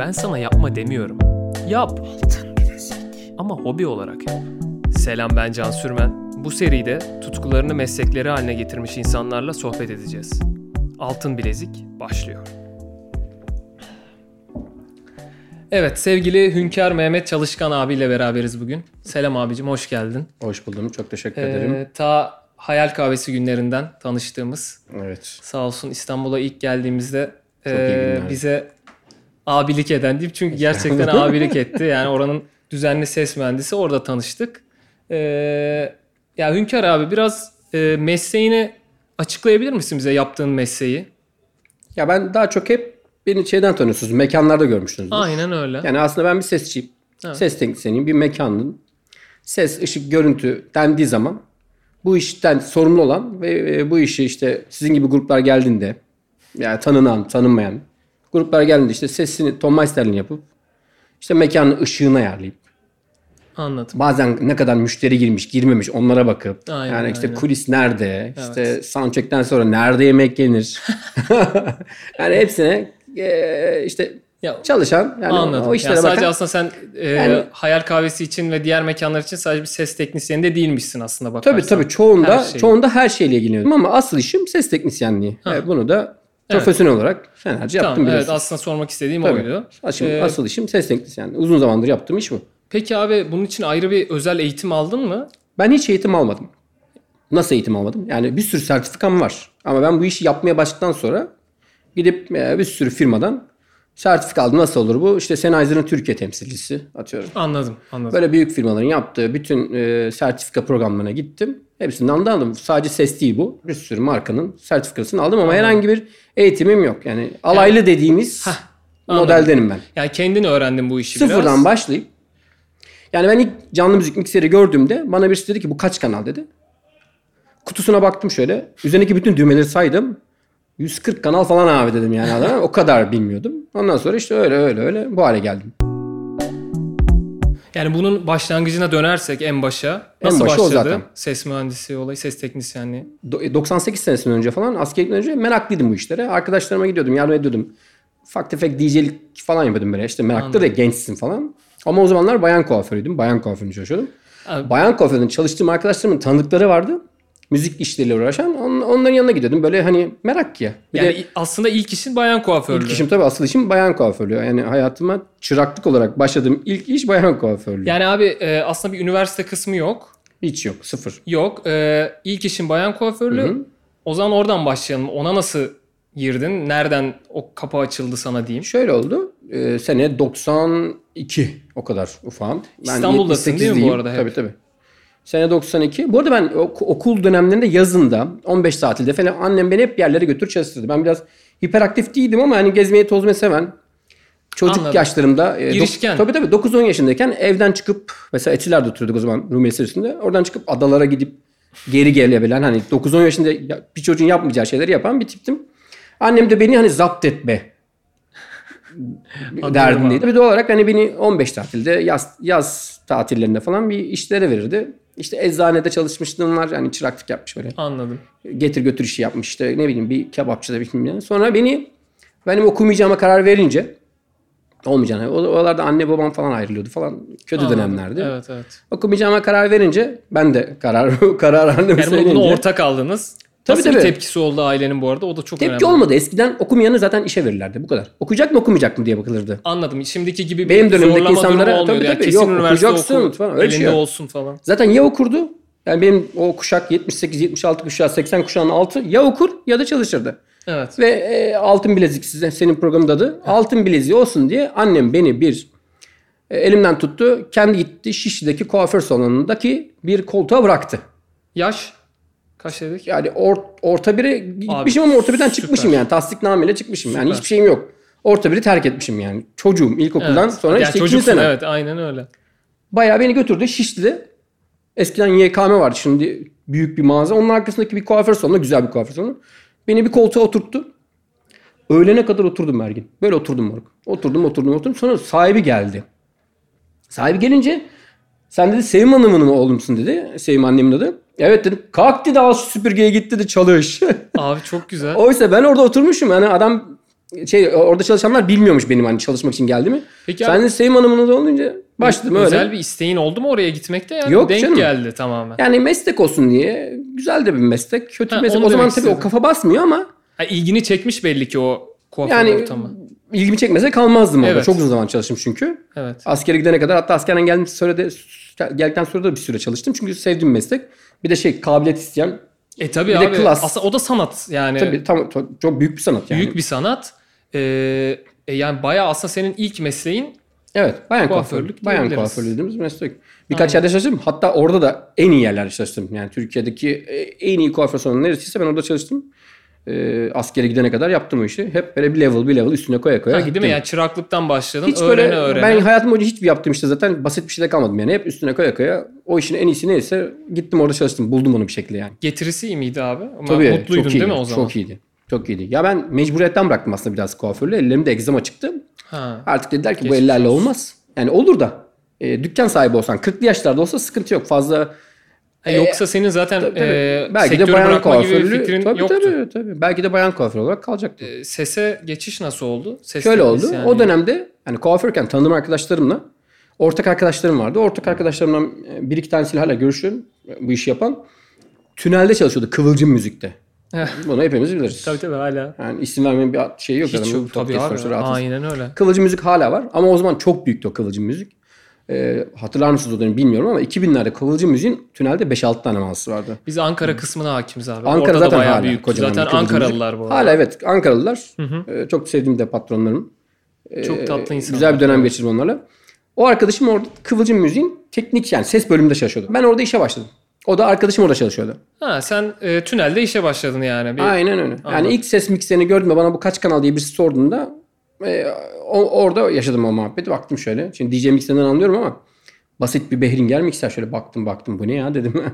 Ben sana yapma demiyorum. Yap. Ama hobi olarak yap. Selam ben Can Sürmen. Bu seride tutkularını meslekleri haline getirmiş insanlarla sohbet edeceğiz. Altın Bilezik başlıyor. Evet sevgili Hünkar Mehmet Çalışkan abiyle beraberiz bugün. Selam abicim hoş geldin. Hoş buldum. Çok teşekkür Ee, ederim. ta Hayal Kahvesi günlerinden tanıştığımız Evet. sağ olsun İstanbul'a ilk geldiğimizde Çok e, iyi günler. bize abilik eden diyeyim. Çünkü gerçekten abilik etti. Yani oranın düzenli ses mühendisi orada tanıştık. E, ya Hünkar abi biraz e, mesleğini açıklayabilir misin bize yaptığın mesleği? Ya ben daha çok hep beni şeyden tanıyorsunuz. Mekanlarda görmüşsünüzdür. Aynen öyle. Yani aslında ben bir sesçiyim. Evet. Ses teknisyeniyim. Bir mekanın ses, ışık, görüntü dendiği zaman bu işten sorumlu olan ve e, bu işi işte sizin gibi gruplar geldiğinde yani tanınan, tanınmayan gruplar geldiğinde işte sesini Tom Meister'ini yapıp işte mekanın ışığını ayarlayıp Anladım. bazen ne kadar müşteri girmiş, girmemiş onlara bakıp Aynen, yani işte aynen. kulis nerede, işte soundcheck'ten sonra nerede yemek yenir. yani hepsine e, işte Ya, çalışan yani Anladım. o işlere Yani sadece bakan aslında sen e, Yani- hayal kahvesi için ve diğer mekanlar için sadece bir ses teknisyeni de değilmişsin aslında bakarsan. Tabii tabii çoğunda Her şey. çoğunda her şeyle ilgileniyorum ama asıl işim ses teknisyenliği. Ha. E, bunu da Evet. profesyonel olarak yaptım Tamam, evet biliyorsun. aslında sormak istediğim Tabii. oydu. Asıl, Ee, asıl işim ses teknisyenliği. Uzun zamandır yaptığım iş bu. Peki abi bunun için ayrı bir özel eğitim aldın mı? Ben hiç eğitim almadım. Nasıl eğitim almadım? Yani bir sürü sertifikam var. Ama ben bu işi yapmaya başladıktan sonra gidip e, bir sürü firmadan sertifika aldım. Nasıl olur bu? İşte Sennheiser'ın Türkiye temsilcisi atıyorum. Anladım, anladım. Böyle büyük firmaların yaptığı bütün e, sertifika programlarına gittim. Hepsinden de aldım. Sadece ses değil bu. Bir sürü markanın sertifikasını aldım ama herhangi bir eğitimim yok. Yani alaylı dediğimiz anladım. modeldenim ben. Yani kendin öğrendin bu işi Sıfırdan biraz. başlayıp yani ben ilk canlı müzik mikseri gördüğümde bana birisi dedi ki bu kaç kanal dedi. Kutusuna baktım şöyle. Üzerindeki bütün düğmeleri saydım. 140 kanal falan abi dedim yani adama. O kadar bilmiyordum. Ondan sonra işte öyle öyle öyle bu hale geldim. Yani bunun başlangıcına dönersek en başa. En Nasıl o başladı? zaten. Ses mühendisi olayı, ses teknisyenliği. Do- 98 senesinden önce falan askerlikten önce meraklıydım bu işlere. Arkadaşlarıma gidiyordum, yardım ediyordum. Ufak tefek DJ'lik falan yapıyordum böyle. İşte meraklı da gençsin falan. Ama o zamanlar bayan kuaförüydüm. Bayan kuaförünü çalışıyordum. Abi- Bayan kuaföründe çalıştığım arkadaşlarımın tanıdıkları vardı. Müzik işleriyle uğraşan. On- onların yanına gidiyordum. Böyle hani merak ya. Bir Yani de aslında ilk işin bayan kuaförlüğü. ilk işim tabii asıl işim bayan kuaförlüğü. Yani hayatıma çıraklık olarak başladığım ilk iş bayan kuaförlüğü. Yani abi e, aslında bir üniversite kısmı yok. Hiç yok. Sıfır. Yok. E, ilk işin bayan kuaförlüğü. Hı hı. O zaman oradan başlayalım. Ona nasıl girdin? Nereden o kapı açıldı sana diyeyim? Şöyle oldu. E, sene 92 o kadar ufağım. Ben İstanbul'dasın değil mi bu 78'liyim. arada hep? Tabii tabii. Sene 92. Bu arada ben ok- okul dönemlerinde yazında 15 tatilde falan annem beni hep yerlere götür çalıştırdı. Ben biraz hiperaktif değildim ama hani gezmeyi tozmayı seven çocuk Anladım. yaşlarımda. e, dok- Girişken. tabii tabii 9-10 yaşındayken evden çıkıp mesela Etiler'de oturuyorduk o zaman Rumeli Sırası'nda. Oradan çıkıp adalara gidip geri gelebilen hani 9-10 yaşında ya- bir çocuğun yapmayacağı şeyleri yapan bir tiptim. Annem de beni hani zapt etme derdindeydi. Bir de olarak hani beni 15 tatilde yaz, yaz tatillerinde falan bir işlere verirdi. İşte eczanede çalışmışlığım var. Yani çıraklık yapmış böyle. Anladım. Getir götür işi yapmış işte ne bileyim bir kebapçıda bir bilmem ne. Sonra beni benim okumayacağıma karar verince olmayacağını. O oralarda anne babam falan ayrılıyordu falan. Kötü Anladım. dönemlerdi. Evet evet. Okumayacağıma karar verince ben de karar karar anneme Yani söyleyince. ortak aldınız. Tabii, Nasıl bir tabii. tepkisi oldu ailenin bu arada? O da çok Tepki önemli. olmadı. Eskiden okumayanı zaten işe verirlerdi. Bu kadar. Okuyacak mı okumayacak mı diye bakılırdı. Anladım. Şimdiki gibi Benim bir dönemimdeki zorlama insanlara olmuyordu. tabii Yani tabii, kesin yok, üniversite okuyacaksın oku, falan, öyle elinde şey yok. olsun falan. Zaten ya okurdu. Yani benim o kuşak 78-76 kuşağı 80 kuşağının altı ya okur ya da çalışırdı. Evet. Ve e, altın bilezik size senin programın adı. Altın bileziği olsun diye annem beni bir e, elimden tuttu. Kendi gitti Şişli'deki kuaför salonundaki bir koltuğa bıraktı. Yaş kaç dedik? Yani or- orta bire gitmişim ama orta birden süper. çıkmışım yani. Tasdiknameyle çıkmışım. Yani Süper. hiçbir şeyim yok. Orta biri terk etmişim yani. Çocuğum ilkokuldan Evet. sonra Yani işte ikinci sene. Evet aynen öyle. Bayağı beni götürdü Şişli'de. Eskiden YKM vardı şimdi büyük bir mağaza. Onun arkasındaki bir kuaför salonu güzel bir kuaför salonu. Beni bir koltuğa oturttu. Öğlene kadar oturdum her gün. Böyle oturdum moruk. Oturdum oturdum oturdum. Sonra sahibi geldi. Sahibi gelince sen dedi Sevim Hanım'ın oğlu musun dedi. Sevim annemin adı. Evet dedim. Kalk dedi al şu süpürgeye git dedi çalış. Abi çok güzel. Oysa ben orada oturmuşum. Yani adam şey orada çalışanlar bilmiyormuş benim hani çalışmak için geldiğimi. Peki Sen abi- de Sevim Hanım'ın da olunca başladım öyle. Özel bir isteğin oldu mu oraya gitmekte yani Yok denk canım. geldi tamamen. Yani meslek olsun diye güzel de bir meslek, kötü Ha, meslek. O zaman tabii o istedim. kafa basmıyor ama Ha, ilgini çekmiş belli ki o kuaför yani ortamı. İlgimi çekmese kalmazdım orada. Evet. Çok uzun zaman çalıştım çünkü. Evet. Askere gidene kadar hatta askerden geldiğim sürede geldikten sonra da bir süre çalıştım. Çünkü sevdiğim meslek. Bir de şey kabiliyet isteyen E tabii Bir de abi. klas. Aslında o da sanat yani. tabii tam çok büyük bir sanat yani. Büyük bir sanat. Ee, e, yani bayağı aslında senin ilk mesleğin Evet, bayan Kuaförlük. Bayan kuaförlüğü dediğimiz meslek. Birkaç yerde çalıştım. Hatta orada da en iyi yerlerde çalıştım. Yani Türkiye'deki e, en iyi kuaför salonu neresiyse ben orada çalıştım. Ee, askere gidene kadar yaptım o işi. Hep böyle bir level bir level üstüne koya koya Ha, gittim. değil mi? Yani çıraklıktan başladın. Hiç öğrene böyle öğrene. ben hayatım boyunca hiçbir yaptığım işte zaten basit bir şeyde kalmadım yani. Hep üstüne koya koya o işin en iyisi neyse gittim orada çalıştım. Buldum onu bir şekilde yani. Getirisi iyi miydi abi? Ama Tabii mutluydun çok iyiydi. değil mi o zaman? Çok iyiydi. Çok iyiydi. Ya ben mecburiyetten bıraktım aslında biraz kuaförlüğü. Ellerimde egzama çıktı. Ha. Artık dediler ki bu Geçmiş ellerle olsun. olmaz. Yani olur da e, dükkan sahibi olsan 40'lı yaşlarda olsa sıkıntı yok. Fazla Ha, yoksa senin zaten tabii, e, belki de bayan bırakma gibi fikrin tabii, yoktu. tabii tabii. Belki de bayan kuaför olarak kalacaktı. E, Sese geçiş nasıl oldu? Ses Şöyle oldu. teknisyeni O dönemde hani kuaförken tanıdığım arkadaşlarımla ortak arkadaşlarım vardı. Ortak arkadaşlarımdan e, bir iki tanesiyle hala görüşüyorum e, bu işi yapan. Tünelde çalışıyordu Kıvılcım Müzik'te. Bunu hepimiz biliriz. Tabii tabii hala. Yani isim vermenin bir şey yok. Hiç adamın. yok tabii abi. Aynen öyle. Kıvılcım Müzik hala var ama o zaman çok büyüktü o Kıvılcım Müzik. Ee, hatırlar mısınız o dönemi bilmiyorum ama 2000'lerde Kıvılcım Müziğin tünelde 5-6 tane mağazası vardı. Biz Ankara kısmına hakimiz abi. Ankara Orada zaten da hala büyük. kocaman Zaten Ankaralılar bu arada. Hala evet Ankaralılar. hı. Ee, çok sevdiğim de patronlarım. Çok tatlı insanlar. Güzel bir dönem geçirdim onlarla. O arkadaşım orada Kıvılcım Müziğin teknik yani ses bölümünde çalışıyordu. Ben orada işe başladım. O da arkadaşım orada çalışıyordu. Ha sen e, tünelde işe başladın yani. Bir, Aynen öyle. Yani Anladım. ilk ses mikserini gördüm bana bu kaç kanal diye birisi sorduğunda e, o- orada yaşadım o muhabbeti. Baktım şöyle. Şimdi DJ mikserinden anlıyorum ama basit bir Behringer mikser şöyle baktım baktım bu ne ya dedim.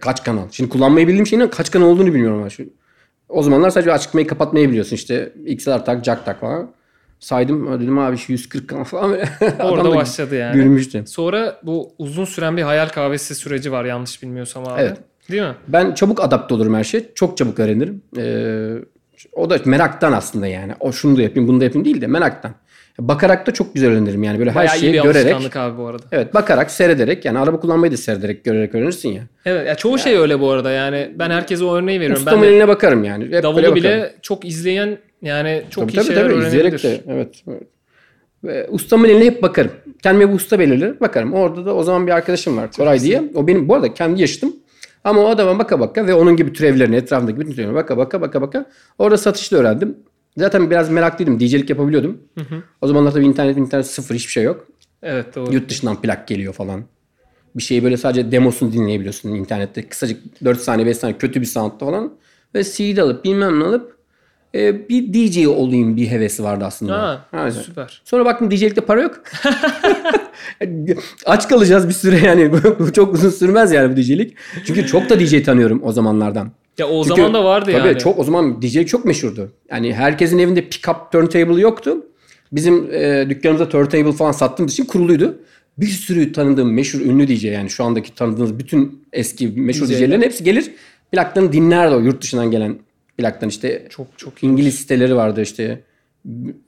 kaç kanal? Şimdi kullanmayı bildiğim şeyin kaç kanal olduğunu bilmiyorum ben şu. O zamanlar sadece açmayı kapatmayı biliyorsun işte XLR tak, jack tak falan. Saydım dedim abi şu 140 kanal falan Orada da başladı yani. Gülmüştü. Sonra bu uzun süren bir hayal kahvesi süreci var yanlış bilmiyorsam abi. Evet. Değil mi? Ben çabuk adapte olurum her şeye. Çok çabuk öğrenirim. Ee, o da meraktan aslında yani. O şunu da yapayım bunu da yapayım değil de meraktan. Bakarak da çok güzel öğrenirim yani. Böyle her Bayağı iyi şeyi bir görerek. abi bu arada. Evet bakarak seyrederek yani araba kullanmayı da seyrederek görerek öğrenirsin ya. Evet ya çoğu şey öyle bu arada yani ben herkese o örneği veriyorum. Ustamın ben eline bakarım yani. Hep davulu bakarım. bile çok izleyen yani çok tabii, iyi tabii, şeyler tabii, izleyerek öğrenebilir. de evet. Ve ustamın eline hep bakarım. Kendime bir usta belirler bakarım. Orada da o zaman bir arkadaşım var Koray diye. O benim bu arada kendi yaşıtım. Ama o adama baka baka ve onun gibi türevlerini etrafındaki bütün türevlerine baka baka baka baka orada satışta öğrendim. Zaten biraz meraklıydım. DJ'lik yapabiliyordum. O zamanlar tabii internet internet sıfır hiçbir şey yok. Evet doğru. Yurt dışından plak geliyor falan. Bir şeyi böyle sadece demosunu dinleyebiliyorsun internette. Kısacık 4 saniye 5 saniye kötü bir soundta falan. Ve CD alıp bilmem ne alıp e, bir DJ olayım bir hevesi vardı aslında. Ha, Evet. süper. Sonra baktım DJ'likte para yok. Aç kalacağız bir süre yani. Çok uzun sürmez yani bu DJ'lik. Çünkü çok da DJ tanıyorum o zamanlardan. Ya o Çünkü- zaman da vardı tabii yani. çok o zaman DJ'lik çok meşhurdu. Yani herkesin evinde pick-up turntable yoktu. Bizim e, dükkanımızda turntable falan sattığımız için kuruluydu. Bir sürü tanıdığım meşhur ünlü DJ yani şu andaki tanıdığınız bütün eski meşhur DJ'ler. DJ'lerin hepsi gelir. Plaklarını dinlerdi o yurt dışından gelen plaktan işte Çok çok. İngiliz siteleri vardı işte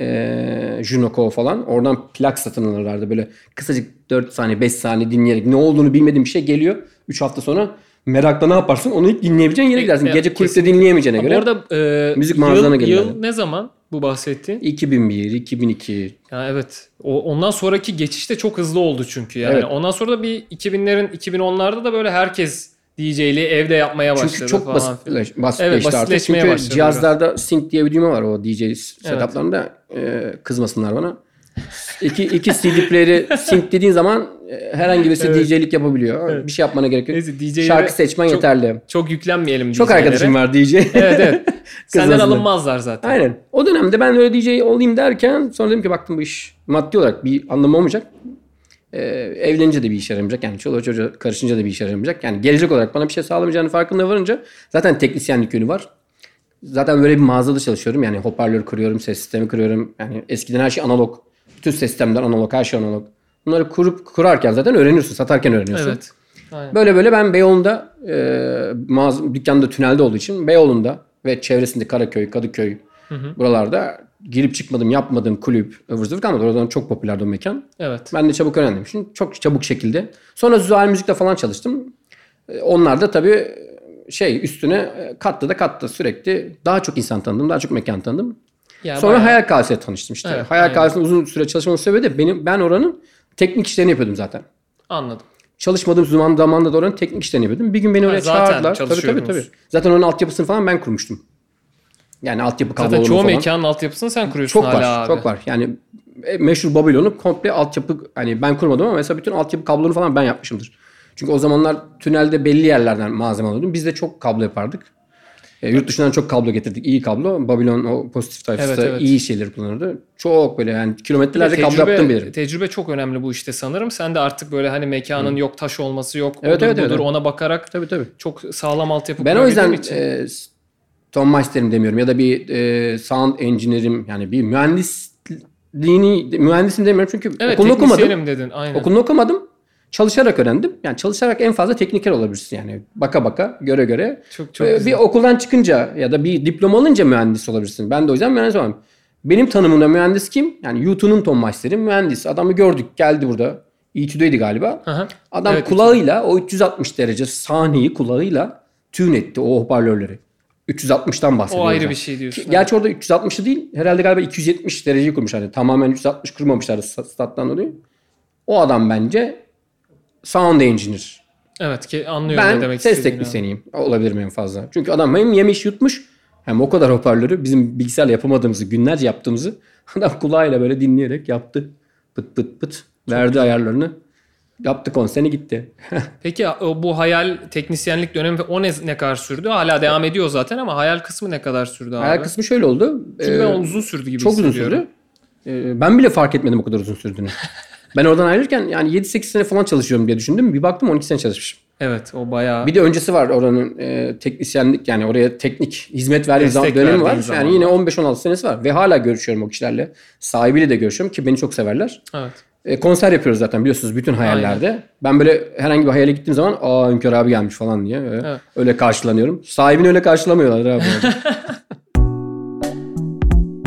e, Junoco falan. Oradan plak satın alırlardı böyle kısacık 4 saniye 5 saniye dinleyerek ne olduğunu bilmediğin bir şey geliyor. 3 hafta sonra merakla ne yaparsın onu ilk dinleyebileceğin yere gidersin. e, Gece kulüpte dinleyemeyeceğine göre. arada e, müzik yıl, mağazalarına gelirler. yıl ne zaman bu bahsettiğin? 2001, 2002. Ya evet. O, ondan sonraki geçiş de çok hızlı oldu çünkü. Yani Evet. ondan sonra da bir 2000'lerin 2010'larda da böyle herkes DJ'liği evde yapmaya başladı Çünkü çok falan. basitleş, basitleşti Evet, artık. basitleşmeye Çünkü başladı cihazlarda sync diye bir düğme var o DJ setuplarında. E, kızmasınlar bana. İki, iki CD player'i sync dediğin zaman e, herhangi birisi Evet. DJ'lik yapabiliyor. Bir şey yapmana gerek yok. Neyse Şarkı seçmen çok- yeterli. Çok yüklenmeyelim Çok DJ'lere. arkadaşım var DJ. Evet evet. Senden alınmazlar zaten. Aynen. O dönemde ben öyle DJ olayım derken sonra dedim ki baktım bu iş maddi olarak bir anlamı olmayacak. Ee, evlenince de bir işe yaramayacak. Yani çoluğa çocuğa karışınca da bir işe yaramayacak. Yani gelecek olarak bana bir şey sağlamayacağını farkında varınca zaten teknisyenlik yönü var. Zaten böyle bir mağazada çalışıyorum. Yani hoparlör kuruyorum, ses sistemi kuruyorum. Yani eskiden her şey analog. Bütün sistemler analog, her şey analog. Bunları kurup kurarken zaten öğreniyorsun. Satarken öğreniyorsun. Evet. Aynen. Böyle böyle ben Beyoğlu'nda e, mağaza, dükkanda tünelde olduğu için Beyoğlu'nda ve çevresinde Karaköy, Kadıköy, Buralarda girip çıkmadım, yapmadığım kulüp, ıvır zıvır kalmadı. Oradan çok popülerdi o mekan. Evet. Ben de çabuk öğrendim. Şimdi çok çabuk şekilde. Sonra Zuhal Müzik'te falan çalıştım. Ee, Onlar da tabii şey üstüne e, kattı da kattı sürekli. Daha çok insan tanıdım, daha çok mekan tanıdım. Ya Sonra bayağı- Hayal Kahvesi'yle tanıştım işte. Evet, Hayal. Kahvesi'nde uzun süre çalışmamın sebebi de benim, ben oranın teknik işlerini yapıyordum zaten. Anladım. Çalışmadığım zaman zamanda da oranın teknik işlerini yapıyordum. Bir gün beni oraya zaten çağırdılar. Tabii tabii tabii. Zaten oranın altyapısını falan ben kurmuştum. Yani altyapı Zaten kablolarını çoğu falan. mekanın altyapısını sen kuruyorsun Çok hala var, abi. çok var. Yani e, meşhur Babylon'u komple altyapı hani ben kurmadım ama mesela bütün altyapı kablolarını falan ben yapmışımdır. Çünkü o zamanlar tünelde belli yerlerden malzeme alıyordum. Biz de çok kablo yapardık. E, yurt dışından çok kablo getirdik. İyi kablo. Babylon o pozitif tayfası Evet, evet. iyi şeyleri kullanırdı. Çok böyle yani kilometrelerce kablo tecrübe, yaptım bilirim. tecrübe çok önemli bu işte sanırım. Sen de artık böyle hani mekanın yok taş olması yok Evet, odur evet, budur evet. ona bakarak Tabii tabii. çok sağlam altyapı Ben o yüzden için. e, Tom Meister'im demiyorum ya da bir e, sound engineer'im yani bir mühendisliğini mühendisim demiyorum çünkü evet okulunu okumadım. dedin aynen. Okulunu okumadım. Çalışarak öğrendim. Yani çalışarak en fazla tekniker olabilirsin yani. Baka baka, göre göre. Çok çok Ee, güzel. bir okuldan çıkınca ya da bir diploma alınca mühendis olabilirsin. Ben de o yüzden mühendis olamam. Benim tanımımda mühendis kim? Yani YouTube'un Tom Meister'i mühendis. Adamı gördük geldi burada. E2'deydi galiba. Aha. Adam Evet, kulağıyla o 360 derece sahneyi kulağıyla tune etti o hoparlörleri. 360'tan bahsediyor. O ayrı bir şey diyorsun. Ki- Gerçi orada 360'ı değil herhalde galiba 270 dereceyi kurmuş. Hani tamamen 360 kurmamışlar sta- stat'tan dolayı. O adam bence sound engineer. Evet ki anlıyorum ne Ben demek ses teknisyeniyim. Olabilirim en fazla. Çünkü adam hem yemiş yutmuş hem o kadar hoparlörü bizim bilgisayarla yapamadığımızı günlerce yaptığımızı adam kulağıyla böyle dinleyerek yaptı. Pıt pıt pıt. verdi ayarlarını. Yaptı konserini gitti. Peki bu hayal teknisyenlik dönemi ve o ne, ne kadar sürdü? Hala devam ediyor zaten ama hayal kısmı ne kadar sürdü abi? Hayal kısmı şöyle oldu. Çünkü Ee, ben uzun sürdü gibi Çok uzun sürdü. Ee, ben bile fark etmedim o kadar uzun sürdüğünü. ben oradan ayrılırken yani 7-8 sene falan çalışıyorum diye düşündüm. Bir baktım 12 sene çalışmışım. Evet o bayağı Bir de öncesi var oranın e, teknisyenlik yani oraya teknik hizmet verdiği Destek zaman dönemi var. zaman Yani yine var. 15-16 senesi var. Ve hala görüşüyorum o kişilerle. Sahibiyle de görüşüyorum ki beni çok severler. evet. E, konser yapıyoruz zaten biliyorsunuz bütün hayallerde. Ben böyle herhangi bir hayale gittiğim zaman aa Hünkar abi gelmiş falan diye öyle, Evet. öyle karşılanıyorum. Sahibini öyle karşılamıyorlar abi.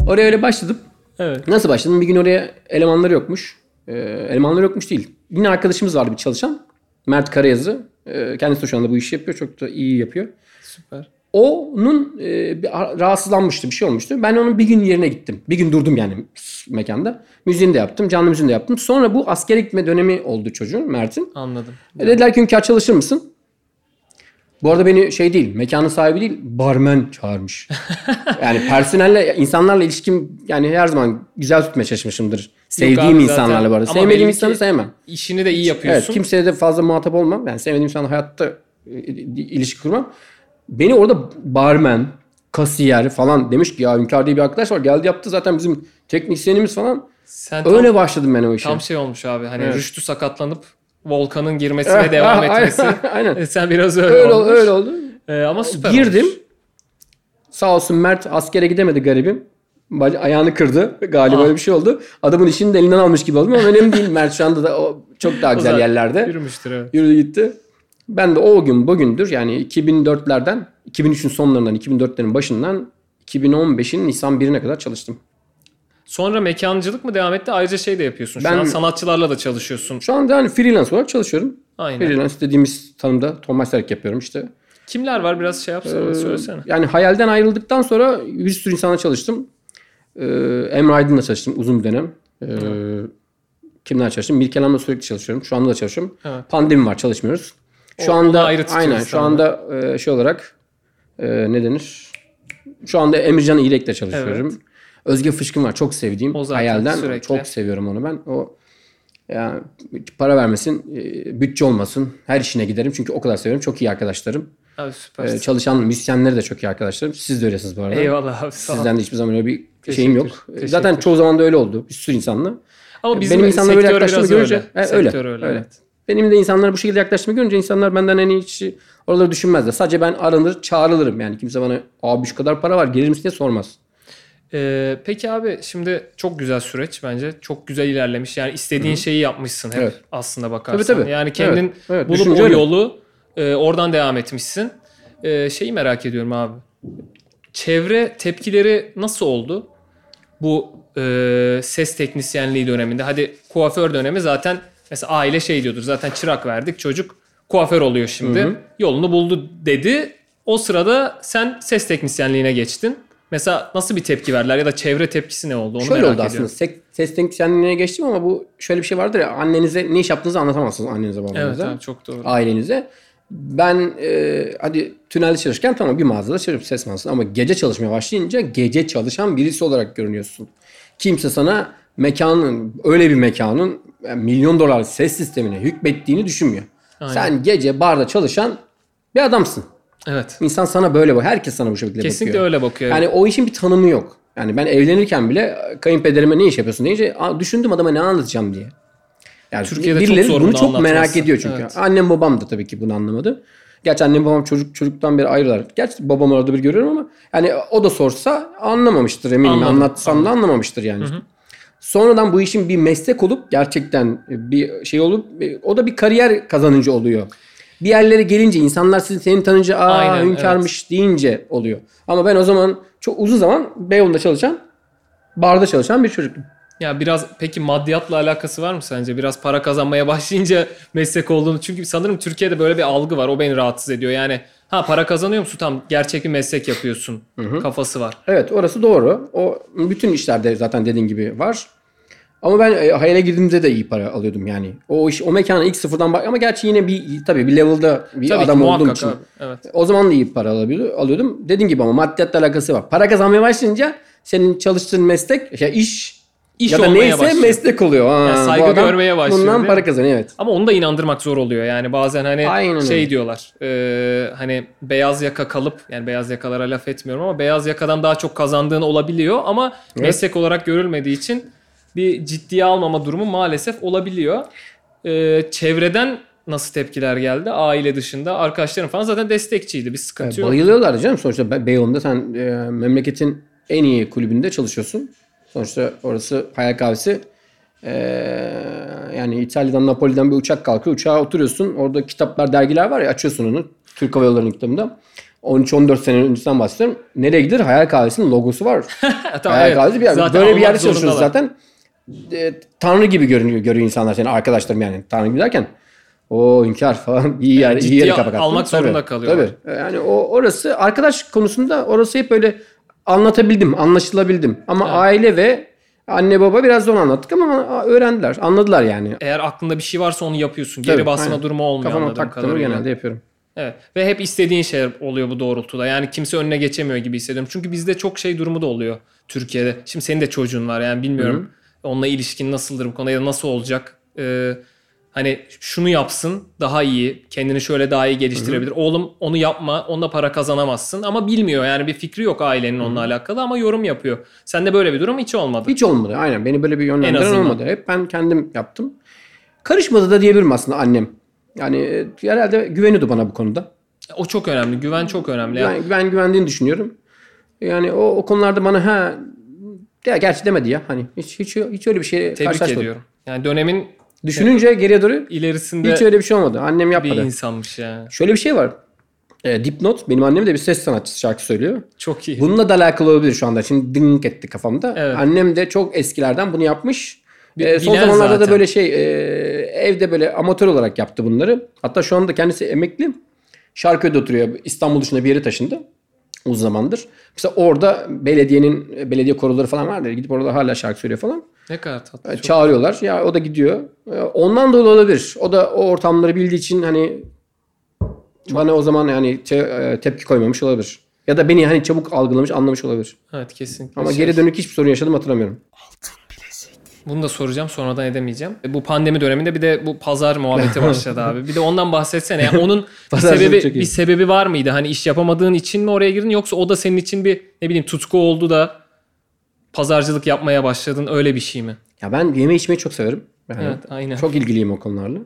Oraya öyle başladım. Evet. Nasıl başladım? Bir gün oraya elemanları yokmuş. Ee, elemanları yokmuş değil. Yine arkadaşımız vardı bir çalışan. Mert Karayazı. Ee, kendisi de şu anda bu işi yapıyor. Çok da iyi yapıyor. Süper. Onun e, bir rahatsızlanmıştı. Bir şey olmuştu. Ben onun bir gün yerine gittim. Bir gün durdum yani mekanda. Müziğini de yaptım. Canlı müziğini de yaptım. Sonra bu askere gitme dönemi oldu çocuğun Mert'in. Anladım. E dediler ki Hünkar çalışır mısın? Bu arada beni şey değil, mekanın sahibi değil, barmen çağırmış. yani personelle, insanlarla ilişkim yani her zaman güzel tutmaya çalışmışımdır. Sevdiğim insanlarla bu arada. Ama Sevmediğim insanı sevmem. İşini de iyi Evet, yapıyorsun. kimseye de fazla muhatap olmam. Yani sevmediğim insanla hayatta e, ilişki kurmam. Beni orada barmen, kasiyer falan demiş ki ya Hünkar diye bir arkadaş var. Geldi yaptı zaten bizim teknisyenimiz falan. Sen tam, Öyle başladım ben o işe. tam şey olmuş abi. Hani Evet. Rüştü sakatlanıp Volkan'ın girmesine devam etmesi. Aynen. E, Sen biraz öyle, Öyle, olmuş. öyle oldu. E, ama süper Girdim. olmuş. Sağ olsun Mert askere gidemedi garibim. Ayağını kırdı. Galiba Ah. öyle bir şey oldu. Adamın işini de elinden almış gibi oldum ama önemli değil. Mert şu anda da o çok daha güzel zaten yerlerde. Yürümüştür evet. Yürüdü gitti. Ben de o gün bugündür yani 2004'lerden 2003'ün sonlarından 2004'lerin başından 2015'in Nisan 1'ine kadar çalıştım. Sonra mekancılık mı devam etti? Ayrıca şey de yapıyorsun. Şu Ben- an sanatçılarla da çalışıyorsun. Şu anda hani freelance olarak çalışıyorum. Aynen. Freelance dediğimiz tanımda Tom Meisterlik yapıyorum işte. Kimler var biraz şey yapsana Ee, söylesene. Yani hayalden ayrıldıktan sonra bir sürü insana çalıştım. Ee, Emre Aydın'la çalıştım uzun bir dönem. Ee, kimler çalıştım? Mirkelam'la sürekli çalışıyorum. Şu anda da çalışıyorum. Evet. Pandemi var çalışmıyoruz. Şu O- anda ayrı aynen şu anda e, şey olarak e, ne denir? Şu anda Emircan İyilek'le çalışıyorum. Özge Fışkın var çok sevdiğim. O zaten hayalden sürekli. çok seviyorum onu ben. O yani para vermesin, e, bütçe olmasın. Her işine giderim çünkü o kadar seviyorum. Çok iyi arkadaşlarım. Abi Ee, çalışan müzisyenleri de çok iyi arkadaşlarım. Siz de öylesiniz bu arada. Eyvallah abi sağ. Sizden de hiçbir zaman öyle bir Teşekkür, şeyim yok. teşekkür. Zaten çoğu zaman da öyle oldu. Bir sürü insanla. Ama bizim Benim insanlara böyle yaklaştığımı görünce öyle. E, öyle. Öyle, öyle. evet. Benim de insanlara bu şekilde yaklaştığımı görünce insanlar benden en iyi hiç oraları düşünmezler. Sadece ben aranır, çağrılırım. Yani kimse bana abi şu kadar para var gelir misin diye sormaz. Ee, peki abi şimdi çok güzel süreç bence. Çok güzel ilerlemiş. Yani istediğin şeyi yapmışsın hep Evet. aslında bakarsan. Tabii, tabii. Yani kendin Evet, evet. bulup Düşünce o yolu e, oradan devam etmişsin. E, şeyi merak ediyorum abi. çevre tepkileri nasıl oldu? Bu e, ses teknisyenliği döneminde. Hadi kuaför dönemi zaten mesela aile şey diyordur. Zaten çırak verdik çocuk kuaför oluyor şimdi. Yolunu buldu dedi. O sırada sen ses teknisyenliğine geçtin. Mesela nasıl bir tepki verdiler ya da çevre tepkisi ne oldu? Onu Şöyle merak oldu ediyorum. aslında. Ses teknisyenliğine geçtim ama bu şöyle bir şey vardır ya annenize ne iş yaptığınızı anlatamazsınız annenize Evet babanıza. abi, çok doğru. ailenize. Ben e, hadi tünelde çalışırken tamam bir mağazada çalışıyorum ses mühendisliği ama gece çalışmaya başlayınca gece çalışan birisi olarak görünüyorsun. Kimse sana mekanın öyle bir mekanın yani milyon dolar ses sistemine hükmettiğini düşünmüyor. Aynen. Sen gece barda çalışan bir adamsın. Evet. İnsan sana böyle bak. Herkes sana bu şekilde Kesinlikle bakıyor. öyle bakıyor. Yani o işin bir tanımı yok. Yani ben evlenirken bile kayınpederime ne iş yapıyorsun deyince "Aa, düşündüm adama ne anlatacağım diye. Yani Türkiye'de çok birileri zor bunu çok merak ediyor çünkü. Evet. Annem babam da tabii ki bunu anlamadı. Gerçi annem babam çocuk çocuktan beri ayrılar. Gerçi babam arada bir görüyorum ama yani o da sorsa anlamamıştır eminim. Anladım, Anlatsam da anlamamıştır yani. Sonradan bu işin bir meslek olup gerçekten bir şey olup o da bir kariyer kazanıcı oluyor. Bir yerlere gelince insanlar sizin seni tanınca aa Aynen, hünkârmış deyince oluyor. Ama ben o zaman çok uzun zaman Beyoğlu'nda çalışan, barda çalışan bir çocuktum. Ya biraz peki maddiyatla alakası var mı sence? Biraz para kazanmaya başlayınca meslek olduğunu. Çünkü sanırım Türkiye'de böyle bir algı var. O beni rahatsız ediyor. Yani ha para kazanıyor musun? Tam gerçek bir meslek yapıyorsun. Kafası var. Evet orası doğru. O bütün işlerde zaten dediğin gibi var. Ama ben e, hayale girdiğimde de iyi para alıyordum yani. O iş o mekana ilk sıfırdan bak ama gerçi yine bir tabii bir level'da bir Tabii adam ki olduğum için. abi. Evet. O zaman da iyi para alıyordum. Dediğim gibi ama maddiyatla alakası var. Para kazanmaya başlayınca senin çalıştığın meslek ya iş İş ya da olmaya neyse başlıyor. meslek oluyor. Ha, Yani bu saygı adam görmeye başlıyor, Bundan para kazanıyor evet. Ama onu da inandırmak zor oluyor. Yani bazen hani Aynen şey öyle. diyorlar. e, hani beyaz yaka kalıp yani beyaz yakalara laf etmiyorum ama beyaz yakadan daha çok kazandığın olabiliyor ama meslek olarak görülmediği için bir ciddiye almama durumu maalesef olabiliyor. E, çevreden nasıl tepkiler geldi? Aile dışında arkadaşlarım falan zaten destekçiydi. Bir sıkıntı yok. Bayılıyorlar canım. Sonuçta Be- Beyoğlu'nda sen e, memleketin en iyi kulübünde çalışıyorsun. Sonuçta orası Hayal Kahvesi. E, yani İtalya'dan Napoli'den bir uçak kalkıyor. Uçağa oturuyorsun. Orada kitaplar, dergiler var ya açıyorsun onu. Türk Hava Yolları'nın kitabında. 13-14 sene öncesinden bahsediyorum. Nereye gidilir? Hayal Kahvesi'nin logosu var. Tamam, Hayal evet. Kahvesi bir yer. Zaten Böyle bir yerde çalışıyoruz zaten. E, tanrı gibi görünüyor, görüyor insanlar seni. Arkadaşlarım yani. Tanrı gibi derken. O hünkâr falan iyi yer, iyi ciddiye yere kapak attın. almak zorunda Tabii, kalıyorlar. Tabii. Yani o orası arkadaş konusunda orası hep böyle anlatabildim, anlaşılabildim. Ama aile ve anne baba biraz da onu anlattık ama öğrendiler, anladılar yani. Eğer aklında bir şey varsa onu yapıyorsun. Geri Tabii, basma aynen. durumu olmuyor Kafama anladığım kadarıyla. genelde yapıyorum. Evet. Ve hep istediğin şeyler oluyor bu doğrultuda. Yani kimse önüne geçemiyor gibi hissediyorum. Çünkü bizde çok şey durumu da oluyor Türkiye'de. Şimdi senin de çocuğun var yani bilmiyorum. Onunla ilişkin nasıldır bu konuda ya da nasıl olacak? Ee, hani şunu yapsın daha iyi. Kendini şöyle daha iyi geliştirebilir. Oğlum onu yapma. Onunla para kazanamazsın. Ama bilmiyor yani bir fikri yok ailenin onunla alakalı ama yorum yapıyor. Sende böyle bir durum hiç olmadı. Hiç olmadı. Aynen. Beni böyle bir En yönlendiren olmadı. Hep ben kendim yaptım. Karışmadı da diyebilirim aslında annem. Yani e, herhalde güveniyordu bana bu konuda. O çok önemli. Güven çok önemli. Yani Ben, ben güvendiğini düşünüyorum. Yani o, o konularda bana ha ya gerçi demedi ya. Hani hiç hiç hiç öyle bir şey tebrik ediyorum. Yani dönemin Düşününce geriye doğru ilerisinde hiç öyle bir şey olmadı. Annem bir yapmadı. insanmış yani. Şöyle bir şey var. E, dipnot benim annem de bir ses sanatçısı şarkı söylüyor. Çok iyi. Bununla da alakalı olabilir şu anda. Şimdi dink etti kafamda. Evet. Annem de çok eskilerden bunu yapmış. Bi- E, son zamanlarda zaten. da böyle şey e, evde böyle amatör olarak yaptı bunları. Hatta şu anda kendisi emekli. Şarköy'de oturuyor. İstanbul dışında bir yere taşındı. Uzun zamandır. Mesela orada belediyenin belediye koroları falan vardır. Gidip orada hala şarkı söylüyor falan. Ne kadar tatlı. Çok- Çağırıyorlar. Ya o da gidiyor. E, Ondan dolayı olabilir. O da o ortamları bildiği için hani bana o zaman yani te- e, tepki koymamış olabilir. Ya da beni hani çabuk algılamış, anlamış olabilir. Evet kesinlikle. Ama Şey- geri dönük hiçbir sorun yaşadım hatırlamıyorum. Bunu da soracağım sonradan edemeyeceğim. E, Bu pandemi döneminde bir de bu pazar muhabbeti başladı abi. Bir de ondan bahsetsene. Yani onun bir sebebi bir sebebi var mıydı? Hani iş yapamadığın için mi oraya girdin yoksa o da senin için bir ne bileyim tutku oldu da pazarcılık yapmaya başladın öyle bir şey mi? Ya ben yeme içmeyi çok severim. Yani Evet aynen. Çok ilgiliyim o konularla.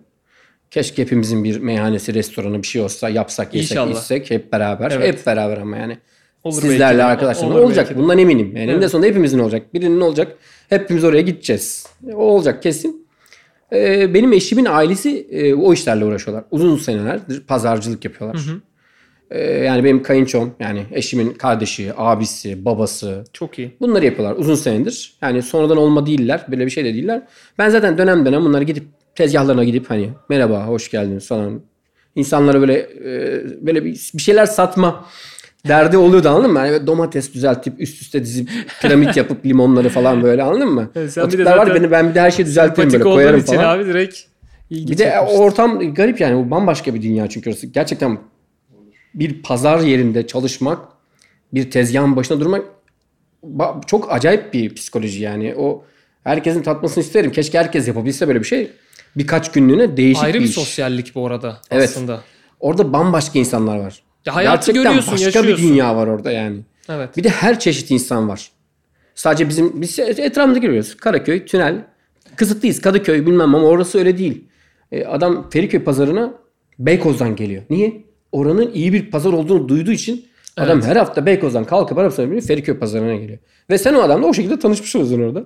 Keşke hepimizin bir meyhanesi, restoranı bir şey olsa yapsak, yesek, İnşallah. içsek hep beraber. Evet. Hep beraber ama yani. Olur Sizlerle Olur olacak. belki de. Bundan eminim. Yani Evet. eninde sonunda hepimizin olacak. Birinin olacak. Hepimiz oraya gideceğiz. O olacak kesin. Ee, benim eşimin ailesi e, o işlerle uğraşıyorlar. Uzun senelerdir pazarcılık yapıyorlar. Ee, yani benim kayınçom yani eşimin kardeşi, abisi, babası Çok iyi. bunları yapıyorlar uzun senedir. Yani sonradan olma değiller. Böyle bir şey de değiller. Ben zaten dönem dönem bunları gidip tezgahlarına gidip hani merhaba hoş geldiniz falan. İnsanlara böyle e, böyle bir, bir şeyler satma derdi oluyordu anladın mı? Yani domates düzeltip üst üste dizip piramit yapıp limonları falan böyle anladın mı? Evet, sen o tipler var zaten beni ben bir de her şeyi düzeltirim böyle koyarım için falan. abi direkt ilgi Bir de o ortam garip yani bu bambaşka bir dünya çünkü orası. Gerçekten bir pazar yerinde çalışmak, bir tezgahın başında durmak çok acayip bir psikoloji yani. O herkesin tatmasını isterim. Keşke herkes yapabilse böyle bir şey. Birkaç günlüğüne değişik Ayrı bir, bir sosyallik bu arada Evet. aslında. Orada bambaşka insanlar var. Ya hayatı Gerçekten görüyorsun, başka yaşıyorsun. bir dünya var orada yani. Evet. Bir de her çeşit insan var. Sadece bizim biz etrafımızda görüyoruz. Karaköy, Tünel. Kısıtlıyız. Kadıköy bilmem ama orası öyle değil. E, adam Feriköy pazarına Beykoz'dan geliyor. Niye? Oranın iyi bir pazar olduğunu duyduğu için adam her hafta Beykoz'dan kalkıp arabasına binip Feriköy pazarına geliyor. Ve sen o adamla o şekilde tanışmış oluyorsun orada.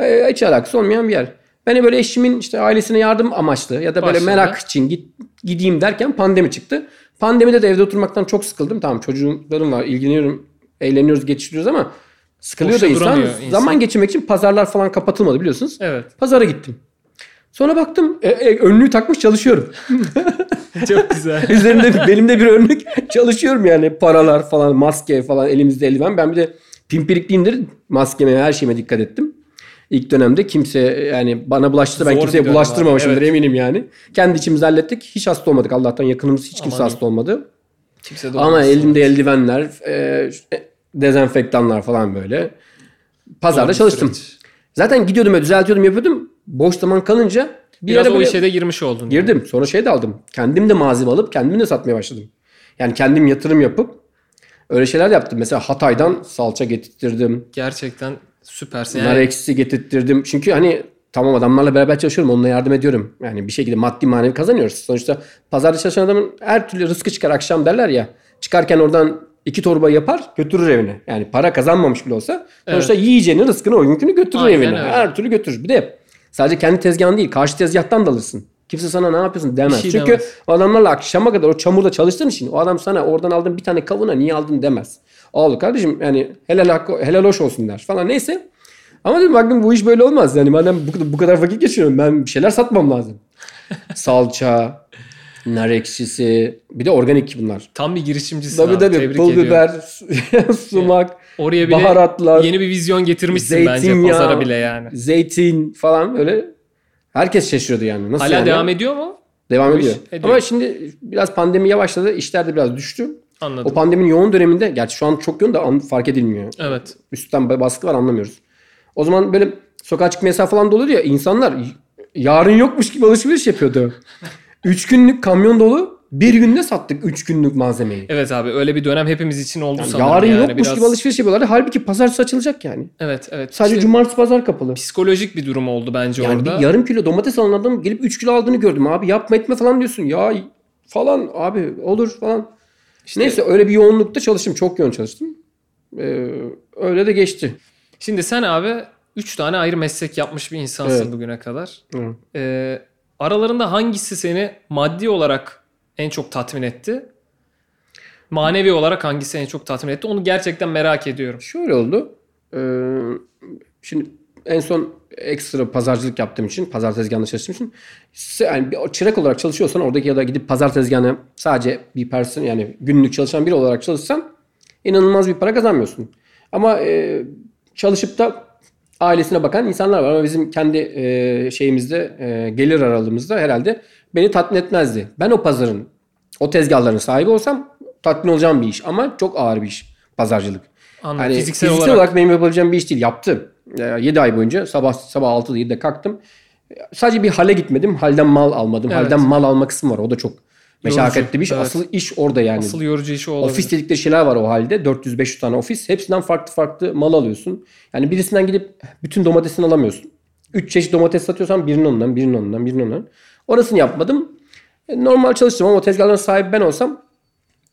E, hiç alakası olmayan bir yer. Ben böyle eşimin işte ailesine yardım amaçlı ya da böyle Başladı. merak için git, gideyim derken pandemi çıktı. Pandemide de evde oturmaktan çok sıkıldım. Tamam çocuklarım var, ilgileniyorum, eğleniyoruz, geçiriyoruz ama sıkılıyor da Boşta insan. duramıyor insan. Zaman geçirmek için pazarlar falan kapatılmadı biliyorsunuz. Evet. Pazara gittim. Sonra baktım e, e, önlüğü takmış çalışıyorum. Çok güzel. Üzerimde belimde bir önlük çalışıyorum yani paralar falan maske falan elimizde eldiven. Ben bir de pimpirikliyimdir maskeme her şeyime dikkat ettim. İlk dönemde kimse yani bana bulaştı ben kimseye bulaştırmamışımdır evet. eminim yani. Kendi içimizi hallettik. Hiç hasta olmadık Allah'tan yakınımız hiç kimse Aman hasta olmadı. Kimse de Ama elimde eldivenler, e, dezenfektanlar falan böyle. Pazarda bir çalıştım. süreç. Zaten gidiyordum ve düzeltiyordum yapıyordum. Boş zaman kalınca bir Biraz o işe de girmiş oldun. girdim. Sonra şey de aldım. Kendim de malzeme alıp kendim de satmaya başladım. Yani kendim yatırım yapıp öyle şeyler yaptım. Mesela Hatay'dan salça getirttirdim. Gerçekten süpersin. Nar Yani ekşisi getirttirdim. Çünkü hani tamam adamlarla beraber çalışıyorum. Onunla yardım ediyorum. Yani bir şekilde maddi manevi kazanıyoruz. Sonuçta pazarda çalışan adamın her türlü rızkı çıkar akşam derler ya. Çıkarken oradan iki torba yapar götürür evine. Yani para kazanmamış bile olsa. Sonuçta yiyeceğini rızkını o günkünü götürür Aynen evine. öyle. Her türlü götürür. Bir de sadece kendi tezgahın değil karşı tezgahtan da alırsın. Kimse sana ne yapıyorsun demez. şey Çünkü demez. o adamlarla akşama kadar o çamurda çalıştığın için o adam sana oradan aldığın bir tane kavuna niye aldın demez. Al kardeşim yani helal, hakkı, helal hoş olsun der falan neyse. Ama dedim baktım bu iş böyle olmaz. Yani madem bu, kadar- bu kadar vakit geçiriyorum ben bir şeyler satmam lazım. Salça, nar ekşisi bir de organik bunlar. tam bir girişimcisin Tabii abi. tabii Tebrik pul ediyorum. biber, sumak, Oraya bile baharatlar, yeni bir vizyon getirmişsin bence zeytinyağı, pazara bile yani. zeytin falan böyle. Herkes şaşırıyordu yani. Nasıl Hala yani? devam ediyor mu? Devam ediyor. ediyor. Ama şimdi biraz pandemi yavaşladı. İşler de biraz düştü. Anladım. O pandeminin yoğun döneminde gerçi şu an çok yoğun da fark edilmiyor. evet. Üstten baskı var anlamıyoruz. O zaman böyle sokağa çıkma yasağı falan da ya insanlar yarın yokmuş gibi alışveriş yapıyordu. Üç günlük kamyon dolu bir günde sattık üç günlük malzemeyi. Evet abi öyle bir dönem hepimiz için oldu Yani sanırım. yarın yani. yokmuş Biraz- gibi alışveriş yapıyorlardı. Halbuki pazartesi açılacak yani. Evet evet. Sadece İşte cumartesi pazar kapalı. psikolojik bir durum oldu bence Yani orada. bir yarım kilo domates alan adam gelip 3 kilo aldığını gördüm abi. Yapma etme falan diyorsun. Ya falan abi olur falan. Neyse öyle bir yoğunlukta çalıştım. Çok yoğun çalıştım. Ee, öyle de geçti. Şimdi sen abi 3 tane ayrı meslek yapmış bir insansın Evet. bugüne kadar. Hı. Ee, aralarında hangisi seni maddi olarak en çok tatmin etti? Manevi olarak hangisi en çok tatmin etti? Onu gerçekten merak ediyorum. Şöyle oldu. Ee, şimdi en son ekstra pazarcılık yaptığım için, pazar tezgahında çalıştığım için yani bir çırak olarak çalışıyorsan oradaki ya da gidip pazar tezgahına sadece bir person yani günlük çalışan biri olarak çalışsan inanılmaz bir para kazanmıyorsun. Ama e, çalışıp da ailesine bakan insanlar var ama bizim kendi e, şeyimizde e, gelir aralığımızda herhalde beni tatmin etmezdi. Ben o pazarın o tezgahların sahibi olsam tatmin olacağım bir iş ama çok ağır bir iş pazarcılık. Anladım. Hani fiziksel, fiziksel, olarak, olarak, benim yapabileceğim bir iş değil. Yaptım. 7 ay boyunca sabah sabah 6'da 7'de kalktım. Sadece bir hale gitmedim. Halden mal almadım. Evet. Halden mal alma kısmı var. O da çok meşakkatli bir iş. evet. Asıl iş orada yani. asıl yorucu işi o olabilir. Ofis dedikleri şeyler var o halde. 400-500 tane ofis. Hepsinden farklı farklı mal alıyorsun. Yani birisinden gidip bütün domatesini alamıyorsun. 3 çeşit domates satıyorsan birinin ondan, birinin ondan, birinin ondan. Orasını yapmadım. E, Normal çalıştım ama o tezgahların sahibi ben olsam,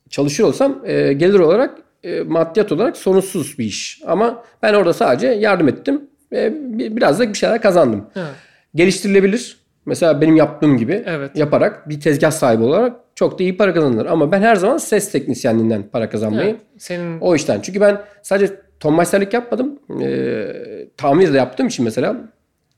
çalışıyor olsam e, gelir olarak, e, maddiyat olarak sorunsuz bir iş. Ama ben orada sadece yardım ettim. ve bi- biraz da bir şeyler kazandım. Evet. Geliştirilebilir. Mesela benim yaptığım gibi Evet. yaparak bir tezgah sahibi olarak çok da iyi para kazanılır. Ama ben her zaman ses teknisyenliğinden para kazanmayı Evet, senin o işten. Çünkü ben sadece ton masterlik yapmadım. Ee, tamir de yaptığım için mesela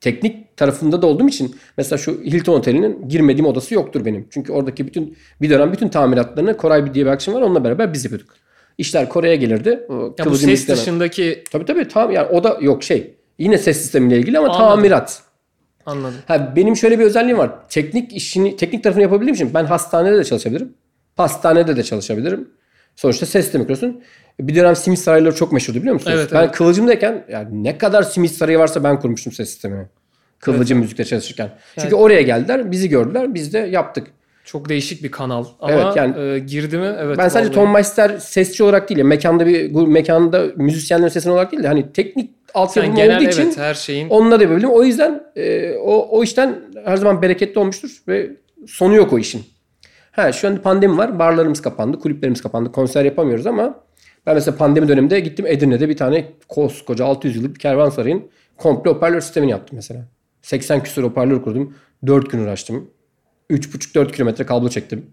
teknik tarafında da olduğum için mesela şu Hilton Oteli'nin girmediğim odası yoktur benim. Çünkü oradaki bütün bir dönem bütün tamiratlarını Koray diye bir akşam var onunla beraber biz yapıyorduk. İşler Kore'ye gelirdi. Ya bu ses istenen- dışındaki Tabii tabii tam yani o da yok şey. Yine ses sistemiyle ilgili ama Anladım. tamirat. anladım. Ha, benim şöyle bir özelliğim var. Teknik işini, teknik tarafını yapabildiğim için ben hastanede de çalışabilirim. Pastanede de çalışabilirim. Sonuçta ses de mikrosun. Bir dönem simit sarayları çok meşhurdu biliyor musunuz? Evet, ben evet. Kıvılcım'dayken yani ne kadar simit sarayı varsa ben kurmuştum ses sistemini. Kıvılcım müzikte çalışırken. Çünkü oraya geldiler, bizi gördüler, biz de yaptık. Çok değişik bir kanal. Ama Evet, yani- e, girdi mi? Evet. Ben sadece. Tom Meister sesçi olarak değil, mekanda bir mekanda müzisyenlerin sesini olarak değil de hani teknik altyapım genel olduğu için evet her şeyin Onunla da yapabilirim. O yüzden e, o, o işten her zaman bereketli olmuştur ve sonu yok o işin. Ha şu anda pandemi var. Barlarımız kapandı, kulüplerimiz kapandı. Konser yapamıyoruz ama ben mesela pandemi döneminde gittim Edirne'de bir tane koskoca 600 yıllık bir kervansarayın komple hoparlör sistemini yaptım mesela. 80 küsur hoparlör kurdum. 4 gün uğraştım. 3,5-4 kilometre kablo çektim.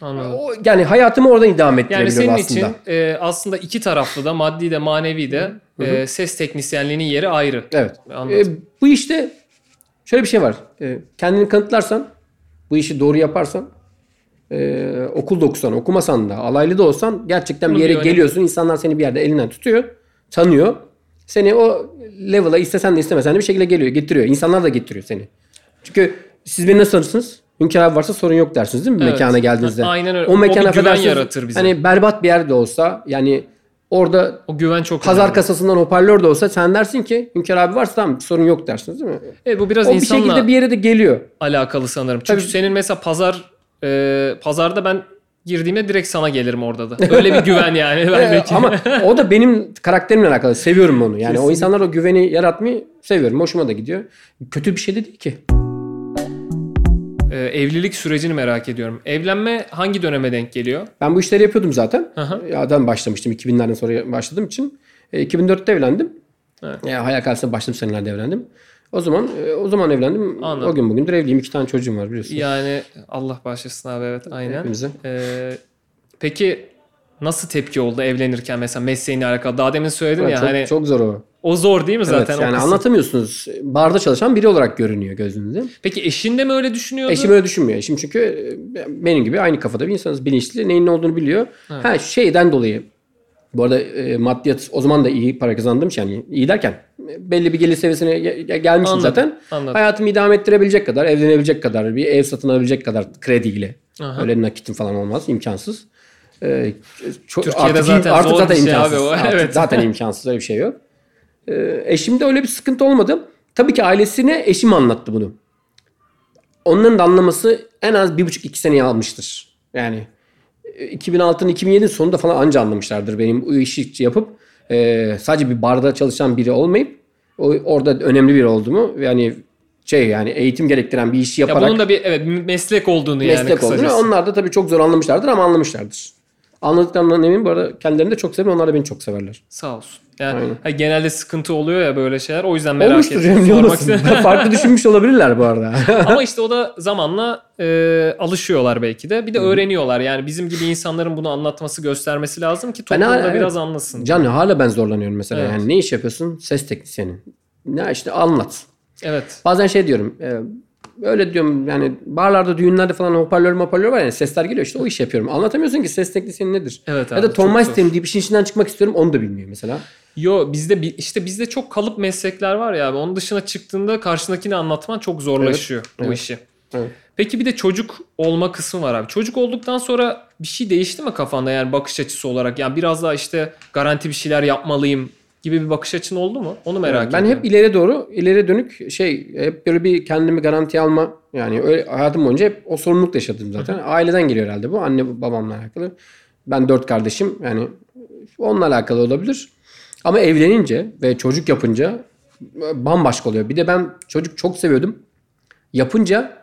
anladım. O, yani hayatımı oradan Yani ettirebiliyorum senin aslında. için e, aslında iki taraflı da maddi de manevi de e, ses teknisyenliğinin yeri ayrı. Evet. Anladım. E, bu işte şöyle bir şey var. E, kendini kanıtlarsan, bu işi doğru yaparsan, e, okulda okusan, okumasan da, alaylı da olsan gerçekten Bunun bir yere bir geliyorsun. İnsanlar seni bir yerde elinden tutuyor, tanıyor. Seni o level'a istesen de istemesen de bir şekilde geliyor, getiriyor. İnsanlar da getiriyor seni. Çünkü siz beni nasıl tanırsınız? Hünkar abi varsa sorun yok dersiniz değil mi Evet. mekana geldiğinizde? Aynen öyle. O O mekan bir güven affedersiniz, yaratır bize. Hani berbat bir yerde olsa yani orada O güven çok pazar önemli. kasasından hoparlör de olsa sen dersin ki Hünkar abi varsa tamam sorun yok dersiniz değil mi? Evet, bu biraz O bir insanla şekilde bir yere de geliyor. alakalı sanırım. Çünkü Tabii. senin mesela pazar e, pazarda ben girdiğimde direkt sana gelirim orada da. Öyle bir güven yani bendeki. ama o da benim karakterimle alakalı. Seviyorum onu. Yani o Kesinlikle. insanlar o güveni yaratmayı seviyorum. Hoşuma da gidiyor. Kötü bir şey de değil ki. E, evlilik sürecini merak ediyorum. Evlenme hangi döneme denk geliyor? Ben bu işleri yapıyordum zaten. Ben başlamıştım 2000'lerden sonra başladığım için. E, 2004'te evlendim. Evet. Ya hayal karşısında başladığım senelerde evlendim. O zaman e, o zaman evlendim. Anladım. O gün bugündür evliyim. İki tane çocuğum var biliyorsun. Yani Allah bağışlasın abi evet aynen. Hepimize. E, peki nasıl tepki oldu evlenirken mesela mesleğinle alakalı? Daha demin söyledin Evet, ya çok, hani çok zor o. o zor değil mi zaten? evet, yani anlatamıyorsunuz. Barda çalışan biri olarak görünüyor gözünüzde. Peki eşin de mi öyle düşünüyordu? Eşim öyle düşünmüyor. Eşim çünkü e, benim gibi aynı kafada bir insanız. Bilinçli. Neyin ne olduğunu biliyor. Ha şeyden dolayı. Bu arada e, maddiyat o zaman da iyi para kazandım yani iyi derken belli bir gelir seviyesine ge- ge- gelmişim Anladım, zaten. anladım. Hayatımı idame ettirebilecek kadar, evlenebilecek kadar, bir ev satın alabilecek kadar krediyle. Aha. Öyle nakitim falan olmaz. imkansız. Ee, çok, Türkiye'de artık, zaten artık zaten şey imkansız. abi o. Artık Evet. Zaten imkansız öyle bir şey yok. Ee, eşimde öyle bir sıkıntı olmadı. Tabii ki ailesine eşim anlattı bunu. Onların da anlaması en az bir buçuk iki seneyi almıştır. Yani e, 2006'nın 2007'nin sonunda falan anca anlamışlardır benim işi yapıp e, sadece bir barda çalışan biri olmayıp o, orada önemli biri olduğumu yani şey yani eğitim gerektiren bir işi ya yaparak bunun da bir evet meslek olduğunu yani meslek olduğunu kısacası. onlar da tabii çok zor anlamışlardır ama anlamışlardır. Anladıklarından eminim bu arada kendilerini de çok seviyorum. Onlar da beni çok severler. Sağ olsun. Yani Aynen. ha, genelde sıkıntı oluyor ya böyle şeyler. O yüzden merak Olmuştur ettim. istedim. Farklı düşünmüş olabilirler bu arada. Ama işte o da zamanla e, alışıyorlar belki de. Bir de öğreniyorlar. Yani bizim gibi insanların bunu anlatması, göstermesi lazım ki Ben toplum hala- da evet. biraz anlasın. Can hala ben zorlanıyorum mesela. Evet. Yani ne iş yapıyorsun? Ses teknisyeni. Ne işte anlat. Evet. Bazen şey diyorum. E, öyle diyorum yani barlarda düğünlerde falan hoparlör hoparlör var ya sesler geliyor işte o iş yapıyorum. Anlatamıyorsun ki ses teknisyeni nedir? Evet ya abi, da Tom çok Meister'im deyip işin içinden çıkmak istiyorum onu da bilmiyor mesela. Yo bizde bi- işte bizde çok kalıp meslekler var ya abi. Onun dışına çıktığında karşındakini anlatman çok zorlaşıyor bu evet. işi. Evet. Peki bir de çocuk olma kısmı var abi. Çocuk olduktan sonra bir şey değişti mi kafanda yani bakış açısı olarak? Yani biraz daha işte garanti bir şeyler yapmalıyım gibi bir bakış açın oldu mu? Onu merak ben ediyorum. hep ileri doğru, ileri dönük şey hep böyle bir kendimi garantiye alma yani öyle hayatım boyunca hep o sorumlulukla yaşadım zaten. Aileden geliyor herhalde bu. Anne babamla alakalı. Ben dört kardeşim yani onunla alakalı olabilir. Ama evlenince ve çocuk yapınca bambaşka oluyor. Bir de ben çocuk çok seviyordum. Yapınca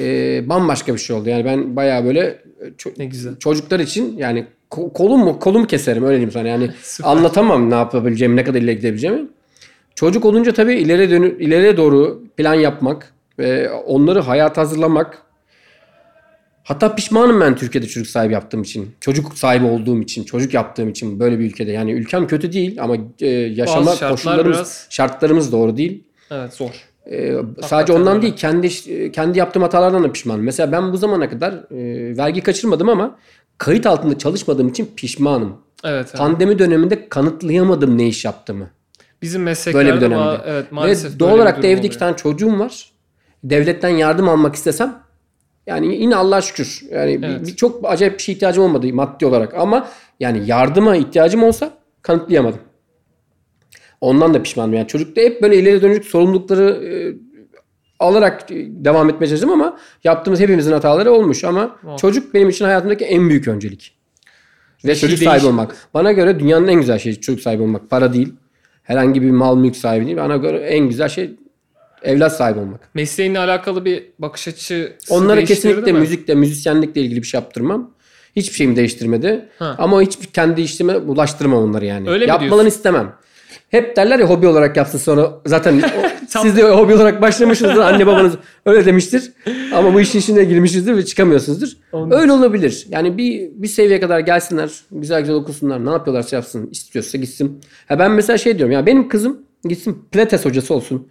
e, bambaşka bir şey oldu. Yani ben bayağı böyle e, ço- Ne güzel. çocuklar için yani kolum mu kolumu keserim öyle diyeyim sana. Yani Süper. anlatamam ne yapabileceğimi, ne kadar ileri gidebileceğimi. Çocuk olunca tabii ileri dönü ileriye doğru plan yapmak ve onları hayata hazırlamak Hatta pişmanım ben Türkiye'de çocuk sahibi yaptığım için. Çocuk sahibi olduğum için, çocuk yaptığım için böyle bir ülkede. Yani ülkem kötü değil ama e, yaşama koşullarımız, biraz- şartlarımız doğru değil. Evet zor. Ee, sadece ondan öyle. değil kendi kendi yaptığım hatalardan da pişmanım. Mesela ben bu zamana kadar e, vergi kaçırmadım ama kayıt altında çalışmadığım için pişmanım. Evet. evet. Pandemi döneminde kanıtlayamadım ne iş yaptığımı. Bizim mesleklerde Böyle bir dönemde. ma- evet, maalesef Ve doğal bir olarak da evde oluyor. iki tane çocuğum var. Devletten yardım almak istesem yani yine Allah'a şükür. Yani bir- Evet. bir, çok acayip bir şey ihtiyacım olmadı maddi olarak ama yani yardıma ihtiyacım olsa kanıtlayamadım. Ondan da pişmanım. Yani çocukta hep böyle ileri dönük sorumlulukları e, alarak e, devam etmeye çalıştım ama yaptığımız hepimizin hataları olmuş ama Olmuş. çocuk benim için hayatımdaki en büyük öncelik. Ve şey çocuk değiş- sahibi olmak. Bana göre dünyanın en güzel şeyi çocuk sahibi olmak. Para değil. Herhangi bir mal mülk sahibi değil. Bana göre en güzel şey evlat sahibi olmak. Mesleğinle alakalı bir bakış açısı Onlara kesinlikle mi? müzikle, müzisyenlikle ilgili bir şey yaptırmam. Hiçbir şeyimi değiştirmedi. Ha. Ama hiçbir kendi işime bulaştırmam onları yani. Öyle Yapmalarını istemem. Hep derler ya hobi olarak yapsın sonra zaten siz de hobi olarak başlamışsınızdır. Anne babanız öyle demiştir. Ama bu işin içine girmişizdir ve çıkamıyorsunuzdur. Ondan. Öyle olabilir. Yani bir bir seviyeye kadar gelsinler. Güzel güzel okusunlar. Ne yapıyorlarsa yapsın. istiyorsa gitsin. Ha ben mesela şey diyorum. Ya benim kızım gitsin pilates hocası olsun.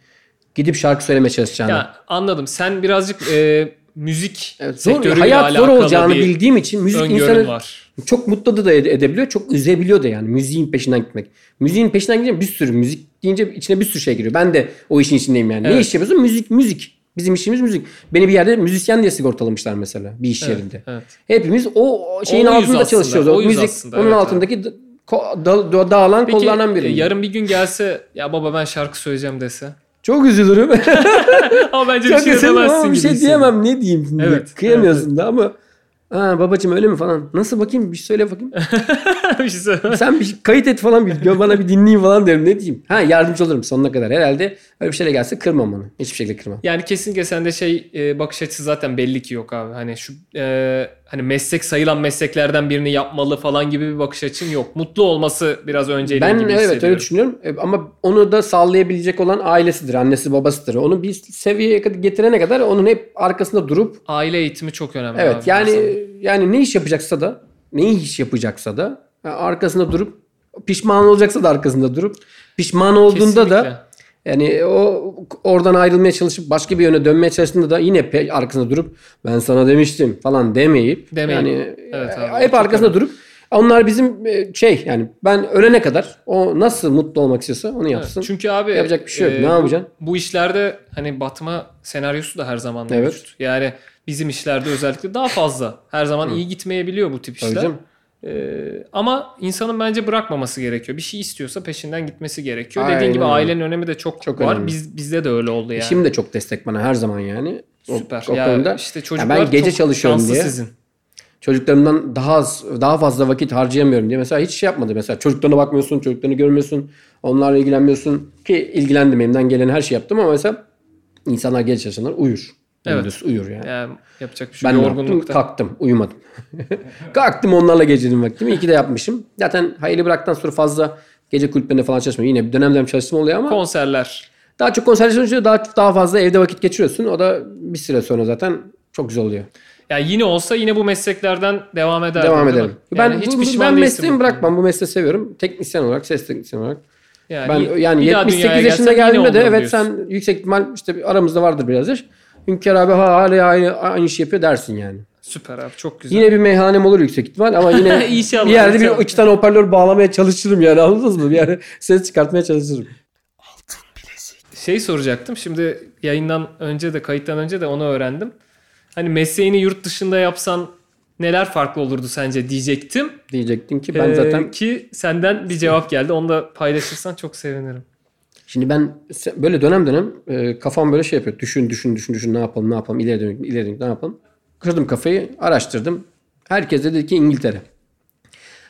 Gidip şarkı söylemeye çalışacağını. Ya anladım. Sen birazcık e, müzik Evet, zor, hayat zor olacağını bildiğim için müzik insanı var. çok mutlu da ede- edebiliyor. Çok üzebiliyor da yani müziğin peşinden gitmek. Müziğin peşinden gidince bir sürü müzik deyince içine bir sürü şey giriyor. Ben de o işin içindeyim yani. Ne Evet. iş yapıyorsun? Müzik, müzik. Bizim işimiz müzik. Beni bir yerde müzisyen diye sigortalamışlar mesela bir iş Evet, yerinde. evet. Hepimiz o o şeyin Oyuz altında çalışıyoruz. O oyuz müzik aslında, onun evet, altındaki ko- da- da- dağılan Peki kollardan e, biri. yarın bir gün gelse ya baba ben şarkı söyleyeceğim dese. Çok üzülürüm. Ama bence Çok bir şey demezsin ama bir şey diyemem. Ne diyeyim şimdi? Evet, Kıyamıyorsun da ama Ha babacım öyle mi falan. Nasıl bakayım bir söyle bakayım. bir şey söyle. Sen bir kayıt et falan bir bana bir dinleyeyim falan derim ne diyeyim. Ha yardımcı olurum sonuna kadar. Herhalde öyle bir şeyle gelse kırmam onu. Hiçbir şekilde kırmam. Yani kesinlikle sende şey e, bakış açısı zaten belli ki yok abi. Hani şu e, hani meslek sayılan mesleklerden birini yapmalı falan gibi bir bakış açın yok. Mutlu olması biraz önceliği Ben gibi evet hissediyorum. öyle düşünüyorum. E, Ama onu da sağlayabilecek olan ailesidir. Annesi babasıdır. Onu bir seviyeye getirene kadar onun hep arkasında durup Aile eğitimi çok önemli. evet abi yani insanın. yani ne iş yapacaksa da ne iş yapacaksa da e, arkasında durup pişman olacaksa da arkasında durup pişman olduğunda da Kesinlikle. Yani o oradan ayrılmaya çalışıp başka bir yöne dönmeye çalıştığında da yine arkasında durup ben sana demiştim falan demeyip Demeyip. yani Evet e, abi, hep çok arkasında önemli. durup onlar bizim e, şey yani ben ölene kadar o nasıl mutlu olmak istiyorsa onu yapsın. Çünkü abi Yapacak bir şey yok. e, Ne yapacaksın? Bu, işlerde hani batma senaryosu da her zaman Evet. mevcut. Yani bizim işlerde özellikle daha fazla. Her zaman iyi gitmeyebiliyor bu tip Tabii işler. canım. Ee, ama insanın bence bırakmaması gerekiyor. Bir şey istiyorsa peşinden gitmesi gerekiyor. Aynen Dediğin gibi ailenin önemi de çok, Çok var. önemli. Biz bizde de öyle oldu yani. Eşim de çok destek bana her zaman yani. O- Süper. O, ya konuda. işte Ya çocuklar ben gece çok çalışıyorum diye. sizin. Çocuklarımdan daha az, daha fazla vakit harcayamıyorum diye mesela hiç şey yapmadı. Mesela çocuklarına bakmıyorsun, çocuklarını görmüyorsun, onlarla ilgilenmiyorsun ki ilgilendim elimden gelen her şey yaptım ama mesela insanlar gece çalışanlar uyur. Evet. Gündüz uyur yani. Yani yapacak bir şey Ben yorgunlukta. Kalktım. Uyumadım. Kalktım onlarla gecenin vaktimi. İyi ki de yapmışım. Zaten hayırlı bıraktıktan sonra fazla gece kulüplerinde falan çalışmıyorum. Yine dönem dönem çalıştım oluyor ama Konserler. daha çok konser çalışınca daha, daha fazla evde vakit geçiriyorsun. O da bir süre sonra zaten çok güzel oluyor. Yani yine olsa yine bu mesleklerden devam eder. Devam edelim. Ben, hiç pişman ben mesleğimi bırakmam. Bu mesleği seviyorum. Teknisyen olarak, ses teknisyen olarak. Yani, Ben yani bir daha 78 dünyaya yaşında geldiğimde de evet diyorsun. sen yüksek ihtimal işte aramızda vardır biraz yaş. Hünkar abi ha, hala aynı, aynı işi yapıyor dersin yani. Süper abi çok güzel. Yine bir meyhanem olur yüksek ihtimal ama yine İnşallah, bir yerde bir iki tane hoparlör bağlamaya çalışırım yani anladınız mı? Bir yerde ses çıkartmaya çalışırım. Şey soracaktım. Şimdi yayından önce de kayıttan önce de onu öğrendim. Hani mesleğini yurt dışında yapsan neler farklı olurdu sence diyecektim. Diyecektim ki ben Ee, zaten ki senden bir cevap geldi. Onu da paylaşırsan çok sevinirim. Şimdi ben böyle dönem dönem e, kafam böyle şey yapıyor. Düşün düşün düşün düşün ne yapalım ne yapalım ileri dönük ileri dönük ne yapalım. Kırdım kafayı araştırdım. Herkes de dedi ki İngiltere.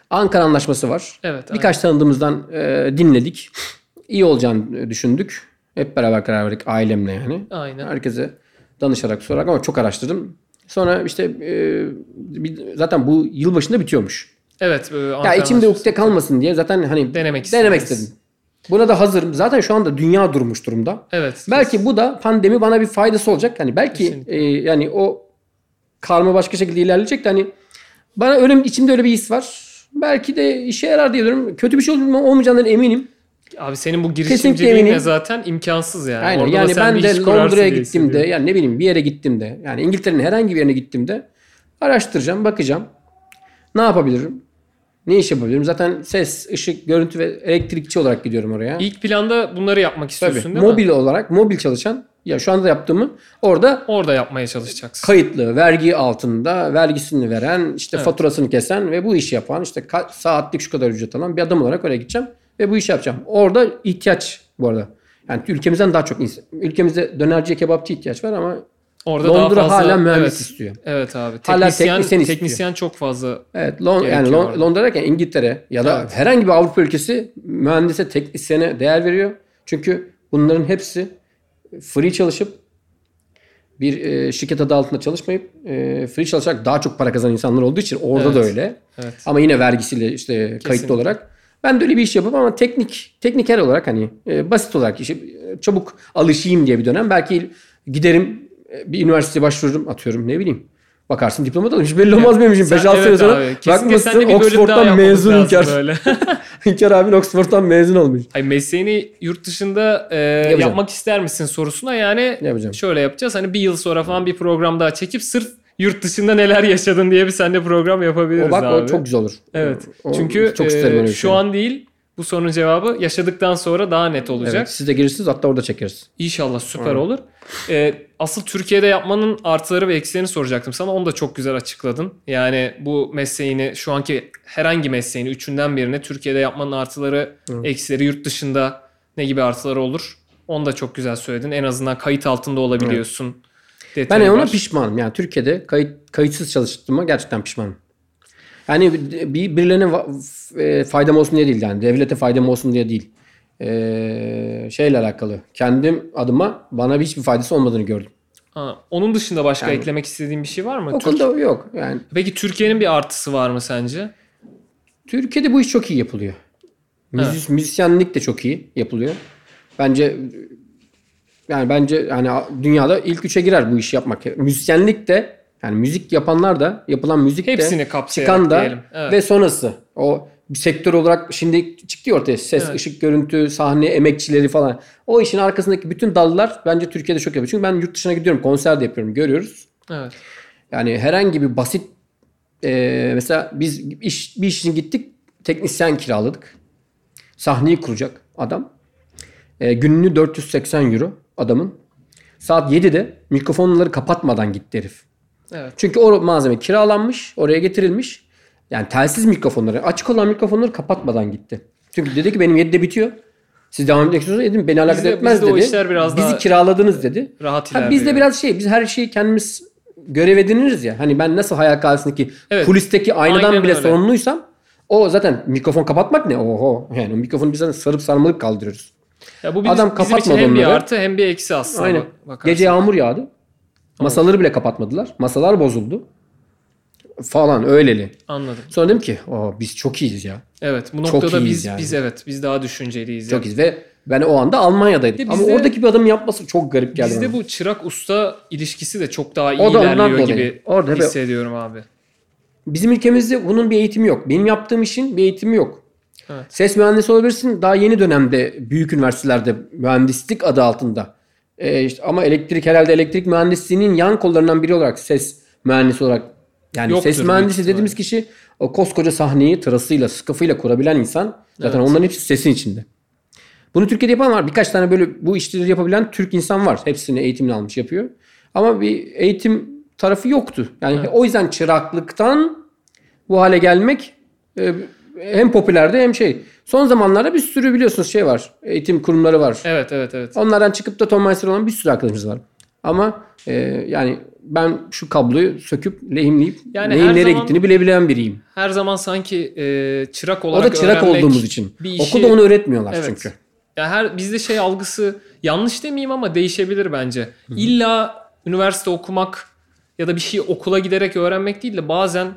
Ankara Anlaşması var. Evet. Birkaç tanıdığımızdan e, dinledik. İyi olacağını düşündük. Hep beraber karar verdik ailemle yani. Aynen. Herkese danışarak sorarak ama çok araştırdım. Sonra işte e, zaten bu yıl başında bitiyormuş. Evet. e, Ya içimde ukde kalmasın diye zaten hani Denemek denemek istedim. Buna da hazırım. Zaten şu anda dünya durmuş durumda. Evet. Belki bu da pandemi bana bir faydası olacak. Hani belki Kesinlikle. e, yani o karma başka şekilde ilerleyecek de hani bana öyle içimde öyle bir his var. Belki de işe yarar diye diyorum. Kötü bir şey olmayacağından eminim. Abi senin bu girişimciliğinle zaten imkansız yani. Aynen. Orada da yani ben de Londra'ya gittiğimde yani ne bileyim bir yere gittiğimde yani İngiltere'nin herhangi bir yerine gittiğimde araştıracağım, bakacağım. Ne yapabilirim? Ne iş yapabilirim? Zaten ses, ışık, görüntü ve elektrikçi olarak gidiyorum oraya. İlk planda bunları yapmak istiyorsun Tabii. değil mi? Mobil olarak, mobil çalışan ya şu anda yaptığımı orada Orada yapmaya çalışacaksın. kayıtlı, vergi altında, vergisini veren, işte Evet. faturasını kesen ve bu işi yapan, işte saatlik şu kadar ücret alan bir adam olarak oraya gideceğim ve bu işi yapacağım. Orada ihtiyaç bu arada. Yani ülkemizden daha çok insan. Ülkemizde dönerci, kebapçı ihtiyaç var ama Orada Londra daha fazla hala mühendis evet, istiyor. Evet abi. Hala Teknisyen, teknisyen teknisyen, istiyor. çok fazla. Evet, Lon- yani Lon- orada. Londra derken İngiltere ya da Evet. herhangi bir Avrupa ülkesi mühendise, teknisyene değer veriyor. Çünkü bunların hepsi free çalışıp bir e, şirket adı altında çalışmayıp e, free çalışarak daha çok para kazanan insanlar olduğu için orada da Evet. öyle. Evet. Ama yine vergisiyle işte kayıtlı Kesinlikle. olarak. Ben de öyle bir iş yapıp ama teknik tekniker olarak hani e, basit olarak işi e, çabuk alışayım diye bir dönem. Belki giderim e, bir üniversiteye başvururum atıyorum ne bileyim. Bakarsın diploma da almış. Belli olmaz benim için. Sen- 5-6 sene evet sonra bakmışsın Oxford'dan mezun İlker. İlker abin Oxford'dan mezun olmuş. Hayır, mesleğini yurt dışında e, Yapacağım. yapmak ister misin sorusuna yani Yapacağım. şöyle yapacağız. Hani bir yıl sonra falan bir program daha çekip sırf yurt dışında neler yaşadın diye bir seninle program yapabiliriz O bak abi. o çok güzel olur. Evet. O- Çünkü çok e, şu şey. an değil bu sorunun cevabı yaşadıktan sonra daha net olacak. Evet, siz de gelirsiniz hatta orada çekeriz. İnşallah süper olur. Ee, asıl Türkiye'de yapmanın artıları ve eksilerini soracaktım sana. Onu da çok güzel açıkladın. Yani bu mesleğini şu anki herhangi mesleğini üçünden birini Türkiye'de yapmanın artıları, eksileri yurt dışında ne gibi artıları olur? Onu da çok güzel söyledin. En azından kayıt altında olabiliyorsun. Ben ona var. pişmanım. Yani Türkiye'de kayıt, kayıtsız çalıştığıma gerçekten pişmanım. Yani bir birilerine e, faydam olsun diye değil yani devlete faydam olsun diye değil. Ee, şeyle alakalı. Kendim adıma bana hiçbir faydası olmadığını gördüm. Ha, onun dışında başka Yani- eklemek istediğin bir şey var mı? O Türk- konuda yok. Yani Peki Türkiye'nin bir artısı var mı sence? Türkiye'de bu iş çok iyi yapılıyor. Müzis, Müzisyenlik de çok iyi yapılıyor. Bence yani bence yani dünyada ilk üçe girer bu işi yapmak. Müzisyenlik de yani müzik yapanlar da yapılan müzik de Hepsini kapsayarak çıkan da diyelim. Evet. ve sonrası. O bir sektör olarak şimdi çıktı ya ortaya ses, Evet. ışık, görüntü, sahne, emekçileri falan. O işin arkasındaki bütün dallar bence Türkiye'de çok yapıyor. Çünkü ben yurt dışına gidiyorum, konser de yapıyorum, görüyoruz. Evet. Yani herhangi bir basit e, mesela biz iş, bir iş için gittik teknisyen kiraladık. Sahneyi kuracak adam. E, günlüğü 480 euro adamın. Saat 7'de mikrofonları kapatmadan gitti herif. Evet. Çünkü o malzeme kiralanmış, oraya getirilmiş. Yani telsiz mikrofonları, açık olan mikrofonları kapatmadan gitti. Çünkü dedi ki benim 7'de bitiyor. Siz devam etmek istiyorsanız edin beni alakadar etmez dedi. işler biraz Bizi daha kiraladınız dedi. Rahat Ha, ilerliyor. bizde biraz şey biz her şeyi kendimiz görev ediniriz ya. Hani ben nasıl hayal karşısındaki Evet. kulisteki aynadan Aynen bile öyle. sorumluysam o zaten mikrofon kapatmak ne? Oho. Yani o mikrofonu biz zaten sarıp sarmalıp kaldırıyoruz. Ya bu bizim, Adam bizim için kapatmadı hem bir onları. artı hem bir eksi aslında. Aynen. Gece yağmur yağdı. Masaları bile kapatmadılar. Masalar bozuldu. Falan öyleli. Anladım. Sonra dedim ki Aa, biz çok iyiyiz ya. Evet bu noktada biz yani. biz evet biz daha düşünceliyiz. Çok yani. iyiyiz ve ben o anda Almanya'daydım. Bir de Ama bizde- oradaki bir adamın yapması çok garip geldi Bizde bana. bu çırak usta ilişkisi de çok daha iyi O da ilerliyor dolayı. gibi Orada hep- hissediyorum abi. Bizim ülkemizde bunun bir eğitimi yok. Benim yaptığım işin bir eğitimi yok. Evet. Ses mühendisi olabilirsin. Daha yeni dönemde büyük üniversitelerde mühendislik adı altında. Ee, işte ama elektrik herhalde elektrik mühendisliğinin yan kollarından biri olarak ses mühendisi olarak yani Yoktur ses mühendisi ihtimalle. dediğimiz kişi o koskoca sahneyi tırasıyla, skafıyla kurabilen insan. Zaten Evet. onların hepsi sesin içinde. Bunu Türkiye'de yapan var. Birkaç tane böyle bu işleri yapabilen Türk insan var. Hepsini eğitimini almış yapıyor. Ama bir eğitim tarafı yoktu. Yani o yüzden çıraklıktan bu hale gelmek e, hem popülerdi hem şey. Son zamanlarda bir sürü biliyorsunuz şey var. Eğitim kurumları var. Evet evet evet. Onlardan çıkıp da Tom Meister olan bir sürü arkadaşımız var. Ama e, yani ben şu kabloyu söküp lehimleyip Yani neyin nereye zaman- gittiğini bilebilen biriyim. Her zaman sanki e, çırak O olarak da çırak olduğumuz için. bir işi- Okulda onu öğretmiyorlar Evet. çünkü. Ya her bizde şey algısı yanlış demeyeyim ama değişebilir bence. İlla üniversite okumak ya da bir şey okula giderek öğrenmek değil de bazen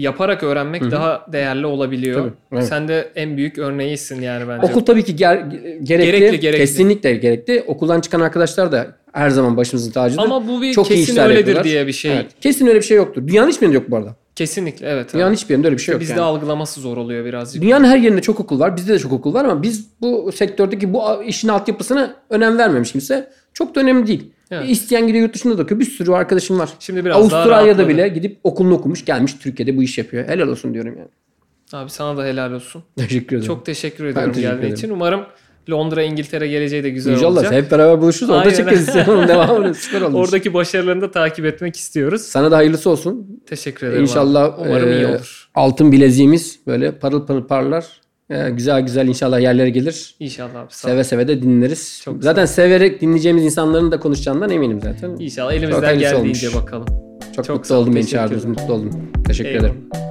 yaparak öğrenmek daha değerli olabiliyor. Tabii, evet. Sen de en büyük örneğisin yani bence. Okul tabii ki ger- gerekli, Gerekli, gerekli. Kesinlikle gerekli. Okuldan çıkan arkadaşlar da her zaman başımızın tacıdır. Ama bu bir Çok kesin öyledir yapıyorlar. diye bir şey. Evet. Kesin öyle bir şey yoktur. Dünyanın hiçbirinde yok bu arada. Kesinlikle evet. Dünyanın hiçbirinde öyle bir şey yok. Bizde yani. algılaması zor oluyor birazcık. Dünyanın her yerinde çok okul var. Bizde de çok okul var ama biz bu sektördeki bu işin altyapısına önem vermemiş kimse. Çok da önemli değil. Evet. İsteyen gidiyor yurt dışında da okuyor. Bir sürü arkadaşım var. Şimdi biraz Avustralya'da bile gidip okulunu okumuş gelmiş Türkiye'de bu iş yapıyor. Helal olsun diyorum yani. Abi sana da helal olsun. Teşekkür ederim. Çok teşekkür ediyorum teşekkür geldiğin ederim. için. Umarım Londra, İngiltere geleceği de güzel İnşallah olacak. hep beraber buluşuruz. Orada çekeriz. Devamını süper olmuş. Oradaki başarılarını da takip etmek istiyoruz. Sana da hayırlısı olsun. Teşekkür ederim. İnşallah abi. Umarım iyi e, olur. altın bileziğimiz böyle parıl parıl parlar. E, güzel güzel inşallah yerlere gelir. İnşallah abi. Sağ. Seve seve de dinleriz. Çok zaten severek dinleyeceğimiz insanların da konuşacağından eminim zaten. İnşallah elimizden geldiğince olmuş. bakalım. Çok, Çok mutlu sağ ol, oldum beni çağırdınız. ederim. Mutlu oldum. Teşekkür ederim. Eyvallah.